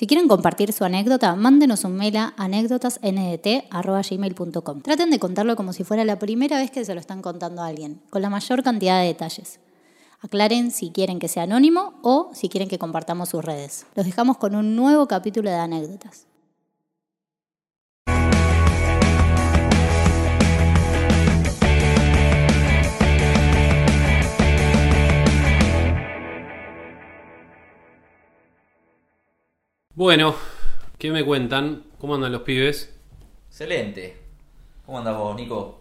Si quieren compartir su anécdota, mándenos un mail a anécdotasndt.gmail.com. Traten de contarlo como si fuera la primera vez que se lo están contando a alguien, con la mayor cantidad de detalles. Aclaren si quieren que sea anónimo o si quieren que compartamos sus redes. Los dejamos con un nuevo capítulo de anécdotas. Bueno, ¿qué me cuentan? ¿Cómo andan los pibes? Excelente. ¿Cómo andas vos, Nico?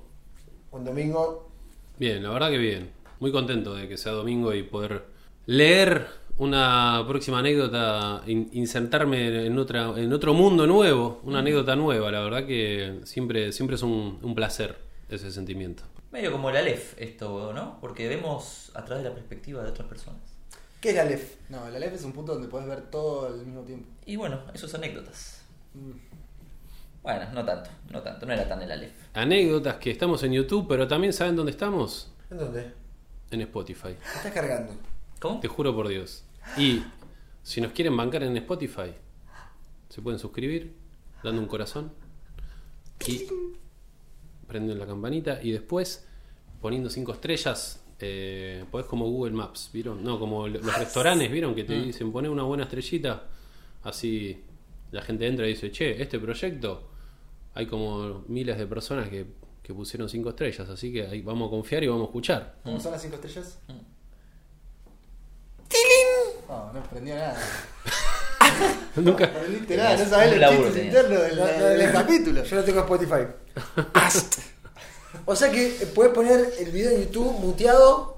Un domingo. Bien, la verdad que bien. Muy contento de que sea domingo y poder leer una próxima anécdota, in- insertarme en, otra, en otro mundo nuevo, una anécdota nueva. La verdad que siempre, siempre es un, un placer ese sentimiento. Medio como el Aleph esto, ¿no? Porque vemos a través de la perspectiva de otras personas. ¿Qué es la LEF? No, la LEF es un punto donde puedes ver todo al mismo tiempo. Y bueno, eso es anécdotas. Mm. Bueno, no tanto, no tanto, no era tan el Aleph. Anécdotas que estamos en YouTube, pero también ¿saben dónde estamos? ¿En dónde? En Spotify. ¿Qué estás cargando? ¿Cómo? Te juro por Dios. Y si nos quieren bancar en Spotify, se pueden suscribir dando un corazón y prenden la campanita y después poniendo cinco estrellas. Eh, podés como Google Maps, ¿vieron? No, como lo- los restaurantes, ¿vieron? Que te dicen poné una buena estrellita. Así la gente entra y dice, che, este proyecto hay como miles de personas que, que pusieron cinco estrellas, así que ahí vamos a confiar y vamos a escuchar. ¿Cómo son las cinco estrellas? Mm. No, no prendió nada. Nunca. No aprendiste nada, no sabés los chistes internos del, del- del capítulo. Yo no tengo Spotify. O sea que eh, puedes poner el video en YouTube muteado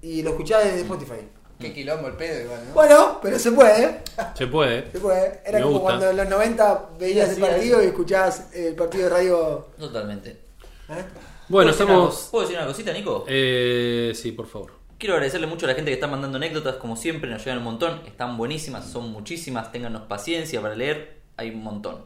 y lo escuchás desde Spotify. Qué quilombo el pedo igual, ¿no? Bueno, pero se puede, ¿eh? Se puede. Se puede. Era Me como gusta. cuando en los 90 veías el partido sí. y escuchabas el partido de radio. Totalmente. ¿eh? Bueno, ¿Puedo decir una estamos. ¿Puedo decir una cosita, Nico? Eh, sí, por favor. Quiero agradecerle mucho a la gente que está mandando anécdotas, como siempre, nos llegan un montón, están buenísimas, son muchísimas, ténganos paciencia para leer, hay un montón.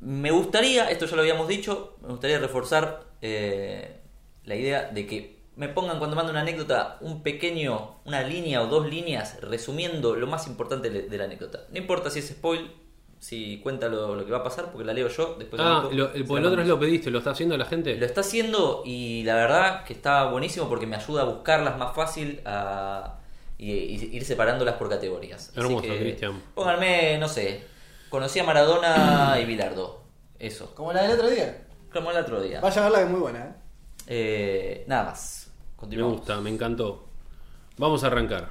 Me gustaría, esto ya lo habíamos dicho, me gustaría reforzar eh, la idea de que me pongan cuando mando una anécdota un pequeño, una línea o dos líneas resumiendo lo más importante de la anécdota. No importa si es spoil, si cuenta lo, lo que va a pasar, porque la leo yo, después Ah, lo- el, por el otro es lo pediste, ¿lo está haciendo la gente? Lo está haciendo y la verdad que está buenísimo porque me ayuda a buscarlas más fácil a, y, y ir separándolas por categorías. Hermoso, Cristian. Pónganme, no sé, conocí a Maradona y Bilardo. Eso, Como la del otro día. Como el otro día. Vaya a verla que es muy buena, ¿eh? Eh, nada más. Me Continuamos. gusta, me encantó. Vamos a arrancar.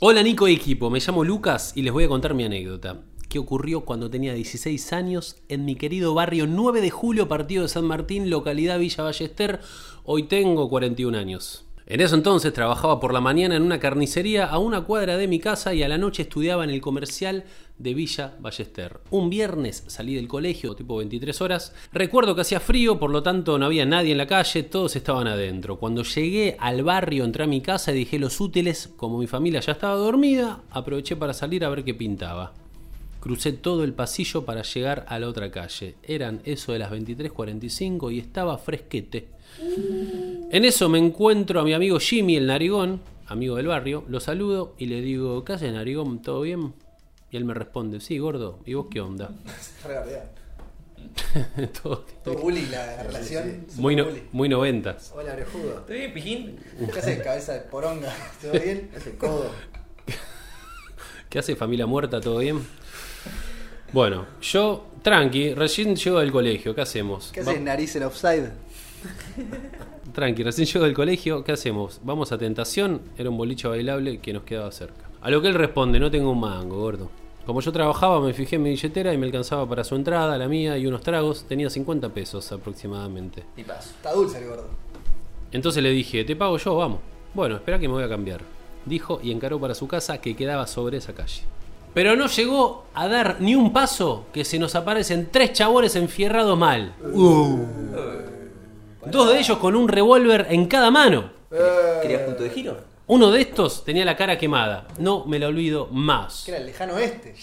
Hola Nico y equipo, me llamo Lucas y les voy a contar mi anécdota. ¿Qué ocurrió cuando tenía 16 años en mi querido barrio 9 de julio, partido de San Martín, localidad Villa Ballester? Hoy tengo 41 años. En eso entonces trabajaba por la mañana en una carnicería a una cuadra de mi casa y a la noche estudiaba en el comercial de Villa Ballester. Un viernes salí del colegio, tipo 23 horas. Recuerdo que hacía frío, por lo tanto no había nadie en la calle, todos estaban adentro. Cuando llegué al barrio, entré a mi casa y dejé los útiles. Como mi familia ya estaba dormida, aproveché para salir a ver qué pintaba. Crucé todo el pasillo para llegar a la otra calle. Eran eso de las 23:45 y estaba fresquete. En eso me encuentro a mi amigo Jimmy, el narigón, amigo del barrio. Lo saludo y le digo, ¿qué haces, narigón? ¿Todo bien? Y él me responde, sí, gordo. ¿Y vos qué onda? Todo- Todo bully la relación. muy, no- muy noventas. Hola, orejudo. ¿Estoy bien, Pijín? ¿Qué haces, cabeza de poronga? ¿Todo bien? Ese codo. ¿Qué hace familia muerta? ¿Todo bien? Bueno, yo, tranqui, recién llego del colegio, ¿qué hacemos? ¿Qué haces, nariz en offside? Tranqui, recién llego del colegio, ¿qué hacemos? Vamos a Tentación, era un boliche bailable que nos quedaba cerca. A lo que él responde, no tengo un mango, gordo. Como yo trabajaba, me fijé en mi billetera y me alcanzaba para su entrada, la mía y unos tragos. Tenía 50 pesos aproximadamente. Tipazo. Está dulce el gordo. Entonces le dije, te pago yo, vamos. Bueno, espera que me voy a cambiar. Dijo y encaró para su casa que quedaba sobre esa calle. Pero no llegó a dar ni un paso que se nos aparecen tres chabones enfierrados mal. Dos de ellos con un revólver en cada mano. ¿Querías punto de giro? Uno de estos tenía la cara quemada. No me la olvido más. Que era el lejano este.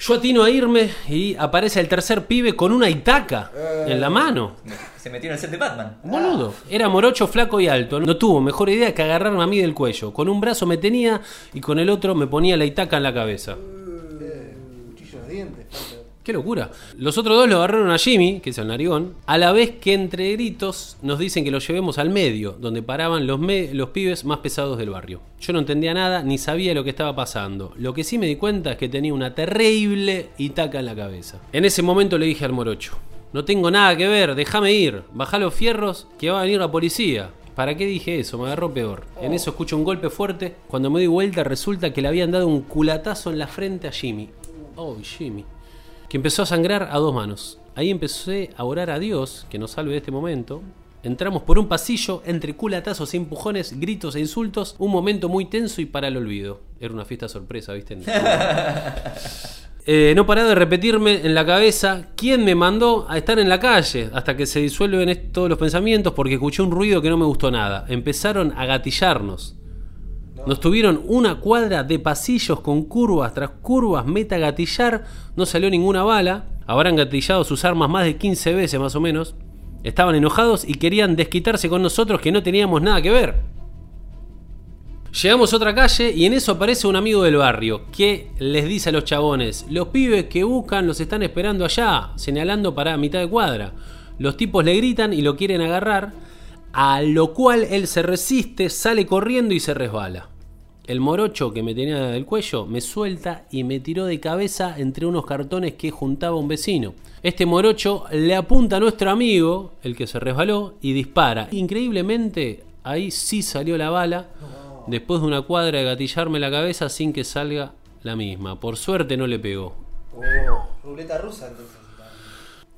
Yo atino a irme y aparece el tercer pibe con una itaca en la mano. Se metió en el set de Batman. Boludo. Era morocho, flaco y alto. No tuvo mejor idea que agarrarme a mí del cuello. Con un brazo me tenía y con el otro me ponía la itaca en la cabeza. Cuchillo en los dientes. falta. Qué locura. Los otros dos lo agarraron a Jimmy, que es el narigón, a la vez que entre gritos nos dicen que lo llevemos al medio, donde paraban los, pibes más pesados del barrio. Yo no entendía nada ni sabía lo que estaba pasando. Lo que sí me di cuenta es que tenía una terrible itaca en la cabeza. En ese momento le dije al morocho, no tengo nada que ver, déjame ir, bajá los fierros que va a venir la policía. ¿Para qué dije eso? Me agarró peor. En eso escucho un golpe fuerte. Cuando me doy vuelta resulta que le habían dado un culatazo en la frente a Jimmy. Oh, Jimmy que empezó a sangrar a dos manos. Ahí empecé a orar a Dios que nos salve de este momento. Entramos por un pasillo entre culatazos empujones, gritos e insultos, un momento muy tenso y para el olvido. Era una fiesta sorpresa, ¿viste? Eh, no paraba de repetirme en la cabeza quién me mandó a estar en la calle hasta que se disuelven todos los pensamientos porque escuché un ruido que no me gustó nada. Empezaron a gatillarnos. Nos tuvieron una cuadra de pasillos con curvas tras curvas, meta gatillar, no salió ninguna bala. Habrán gatillado sus armas más de 15 veces más o menos. Estaban enojados y querían desquitarse con nosotros que no teníamos nada que ver. Llegamos a otra calle y en eso aparece un amigo del barrio que les dice a los chabones, los pibes que buscan los están esperando allá, señalando para mitad de cuadra. Los tipos le gritan y lo quieren agarrar, a lo cual él se resiste, sale corriendo y se resbala. El morocho que me tenía del cuello me suelta y me tiró de cabeza entre unos cartones que juntaba un vecino. Este morocho le apunta a nuestro amigo, el que se resbaló, y dispara. Increíblemente, ahí sí salió la bala, después de una cuadra de gatillarme la cabeza sin que salga la misma. Por suerte no le pegó. Oh, ruleta rusa entonces.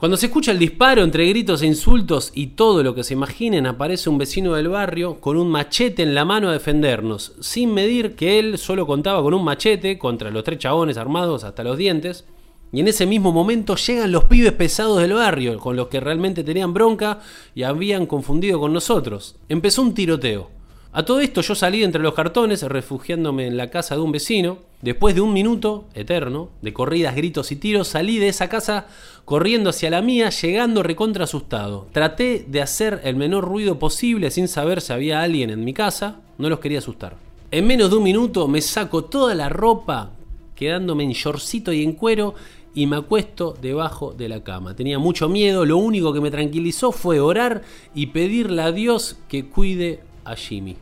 Cuando se escucha el disparo entre gritos e insultos y todo lo que se imaginen, aparece un vecino del barrio con un machete en la mano a defendernos, sin medir que él solo contaba con un machete contra los tres chabones armados hasta los dientes. Y en ese mismo momento llegan los pibes pesados del barrio, con los que realmente tenían bronca y habían confundido con nosotros. Empezó un tiroteo. A todo esto yo salí entre los cartones, refugiándome en la casa de un vecino. Después de un minuto eterno de corridas, gritos y tiros, salí de esa casa corriendo hacia la mía, llegando recontra asustado. Traté de hacer el menor ruido posible sin saber si había alguien en mi casa. No los quería asustar. En menos de un minuto me saco toda la ropa, quedándome en shortcito y en cuero, y me acuesto debajo de la cama. Tenía mucho miedo, lo único que me tranquilizó fue orar y pedirle a Dios que cuide a Jimmy.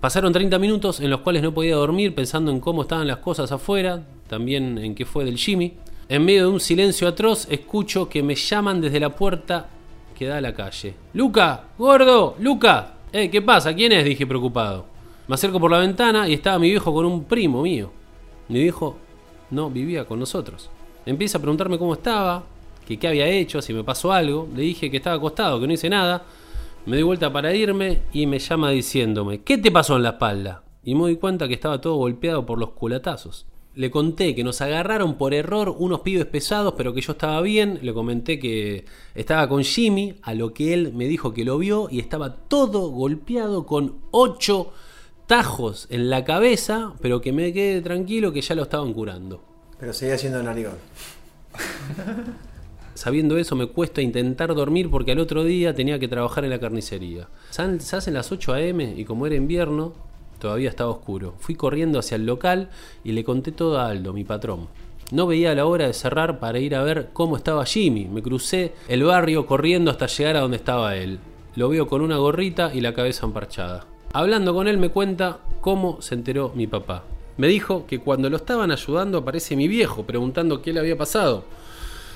Pasaron 30 minutos en los cuales no podía dormir pensando en cómo estaban las cosas afuera, también en qué fue del Jimmy. En medio de un silencio atroz escucho que me llaman desde la puerta que da a la calle. Luca, gordo, Luca. Eh, ¿qué pasa? ¿Quién es? dije preocupado. Me acerco por la ventana y estaba mi viejo con un primo mío. Mi viejo no vivía con nosotros. Empieza a preguntarme cómo estaba, que qué había hecho, si me pasó algo. Le dije que estaba acostado, que no hice nada. Me di vuelta para irme y me llama diciéndome, ¿qué te pasó en la espalda? Y me doy cuenta que estaba todo golpeado por los culatazos. Le conté que nos agarraron por error unos pibes pesados, pero que yo estaba bien. Le comenté que estaba con Jimmy, a lo que él me dijo que lo vio y estaba todo golpeado con ocho tajos en la cabeza, pero que me quede tranquilo que ya lo estaban curando. Pero seguía siendo narigón. Sabiendo eso me cuesta intentar dormir porque al otro día tenía que trabajar en la carnicería. Se hacen las 8 a.m. y como era invierno, todavía estaba oscuro. Fui corriendo hacia el local y le conté todo a Aldo, mi patrón. No veía la hora de cerrar para ir a ver cómo estaba Jimmy. Me crucé el barrio corriendo hasta llegar a donde estaba él. Lo veo con una gorrita y la cabeza emparchada. Hablando con él me cuenta cómo se enteró mi papá. Me dijo que cuando lo estaban ayudando aparece mi viejo preguntando qué le había pasado.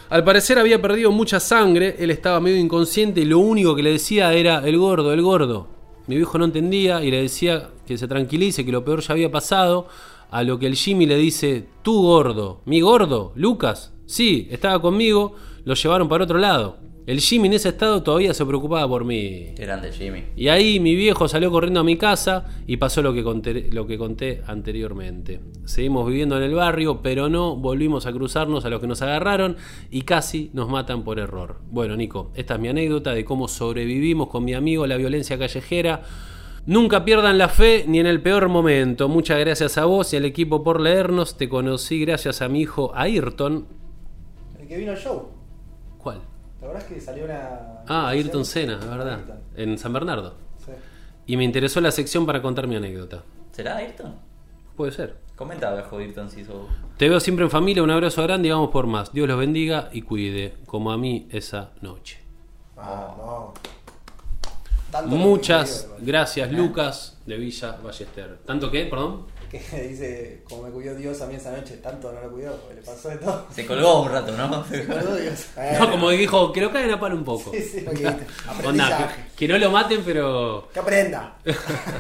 Al parecer había perdido mucha sangre, él estaba medio inconsciente y lo único que le decía era el gordo, el gordo. Mi viejo no entendía y le decía que se tranquilice, que lo peor ya había pasado, a lo que el Jimmy le dice, tú gordo, mi gordo, Lucas, sí, estaba conmigo, lo llevaron para otro lado. El Jimmy en ese estado todavía se preocupaba por mí. Qué grande Jimmy. Y ahí mi viejo salió corriendo a mi casa y pasó lo que conté, lo que conté anteriormente. Seguimos viviendo en el barrio, pero no volvimos a cruzarnos a los que nos agarraron y casi nos matan por error. Bueno, Nico, esta es mi anécdota de cómo sobrevivimos con mi amigo a la violencia callejera. Nunca pierdan la fe ni en el peor momento. Muchas gracias a vos y al equipo por leernos. Te conocí gracias a mi hijo Ayrton. El que vino al show. ¿Cuál? ¿La verdad es que salió una. Ah, Ayrton Senna, Ayrton. ¿verdad? En San Bernardo. Sí. Y me interesó la sección para contar mi anécdota. ¿Será Ayrton? Puede ser. Comenta abajo, Ayrton, si sos... Te veo siempre en familia, un abrazo grande y vamos por más. Dios los bendiga y cuide, como a mí esa noche. Ah, no. Tanto Muchas gracias, Lucas, de Villa Ballester. ¿Tanto qué? Perdón. Que dice, como me cuidó Dios a mí esa noche, tanto no lo cuidó, porque le pasó de todo. Se colgó un rato, ¿no? Boludo, Dios. No, como dijo, que lo caguen a palo un poco. Sí, sí. Onda, que, que no lo maten, pero. Que aprenda.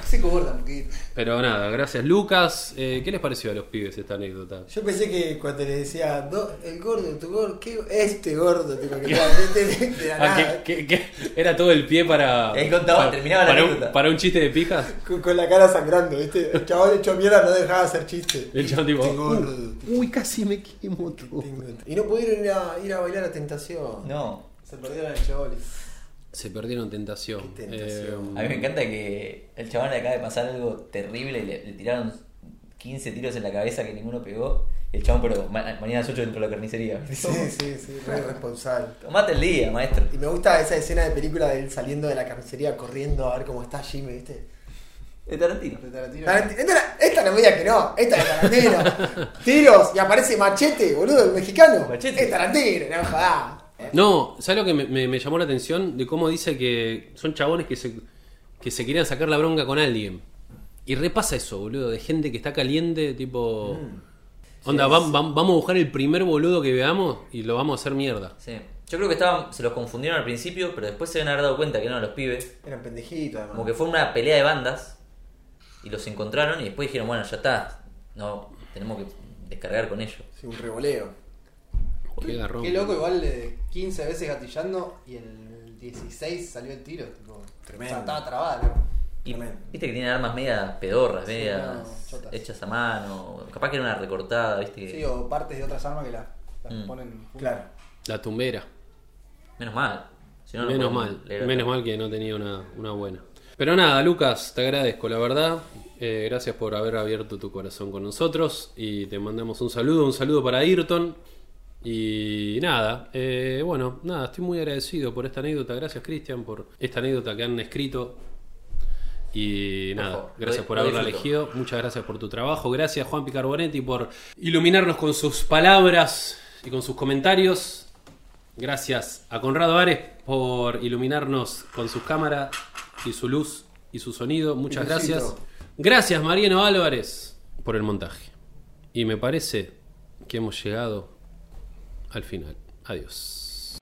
Sí, curta un poquito. Pero nada, gracias, Lucas. Eh, ¿Qué les pareció a los pibes esta anécdota? Yo pensé que cuando le decía, "Do- el gordo, tu gordo, ¿qué? Este gordo, tipo, que la Ah, nada. que, era todo el pie para. Ahí contaba, para, terminaba la para un, para un chiste de pijas. Con, con la cara sangrando, ¿viste? El chaval hecho mierda no dejaba de hacer chiste. El chabón tipo. "Uh, uy, casi me quemo todo. Y no pudieron ir a, ir a bailar a Tentación. No. Se perdieron el Chevoli. Se perdieron tentación. Qué tentación. A mí me encanta que el chabón le acaba de pasar algo terrible y le, le tiraron 15 tiros en la cabeza que ninguno pegó. Y el chabón, pero ma- mañana a las 8 dentro de la carnicería. Sí, sí, sí, re responsable. Tomate el día, maestro. Y me gusta esa escena de película de él saliendo de la carnicería corriendo a ver cómo está Jimmy, ¿viste? De Tarantino. De Tarantino. Tarantino- Esta, esta no me diga que no, esta es Tarantino. Tiros y aparece Machete, boludo, el mexicano. Machete. Es Tarantino, no jodas. No, ¿sabes lo que me, me- me llamó la atención? De cómo dice que son chabones que se, que se querían sacar la bronca con alguien. Y repasa eso, boludo, de gente que está caliente, tipo... Onda, vam- vam- vamos a buscar el primer boludo que veamos y lo vamos a hacer mierda. Sí. Yo creo que estaban, se los confundieron al principio, pero después se habían haber dado cuenta que no eran los pibes. Eran pendejitos, además. Como que fue una pelea de bandas y los encontraron y después dijeron, bueno, ya está. No, tenemos que descargar con ellos. Sí, un revoleo. Qué garrón. Qué loco, igual de 15 veces gatillando y el 16 salió el tiro. Tipo, Tremendo. O sea, estaba trabada, loco. Y Tremendo. viste que tienen armas medias pedorras, Sí, medias no, hechas a mano. Capaz que era una recortada, viste. que- Sí, o partes de otras armas que las, las Mm. ponen. Claro. La tumbera. Menos mal. Si no, no menos mal, leer menos mal que no tenía una, una buena. Pero nada, Lucas, te agradezco, la verdad. Eh, gracias por haber abierto tu corazón con nosotros y te mandamos un saludo, un saludo para Ayrton. Y nada, eh, bueno, nada, estoy muy agradecido por esta anécdota. Gracias, Cristian, por esta anécdota que han escrito. Y Por nada, favor, gracias por haberla elegido. Muchas gracias por tu trabajo. Gracias, Juan Picarbonetti, por iluminarnos con sus palabras y con sus comentarios. Gracias a Conrado Ares por iluminarnos con sus cámaras y su luz y su sonido. Muchas Y gracias. Gracias, Mariano Álvarez, por el montaje. Y me parece que hemos llegado al final. Adiós.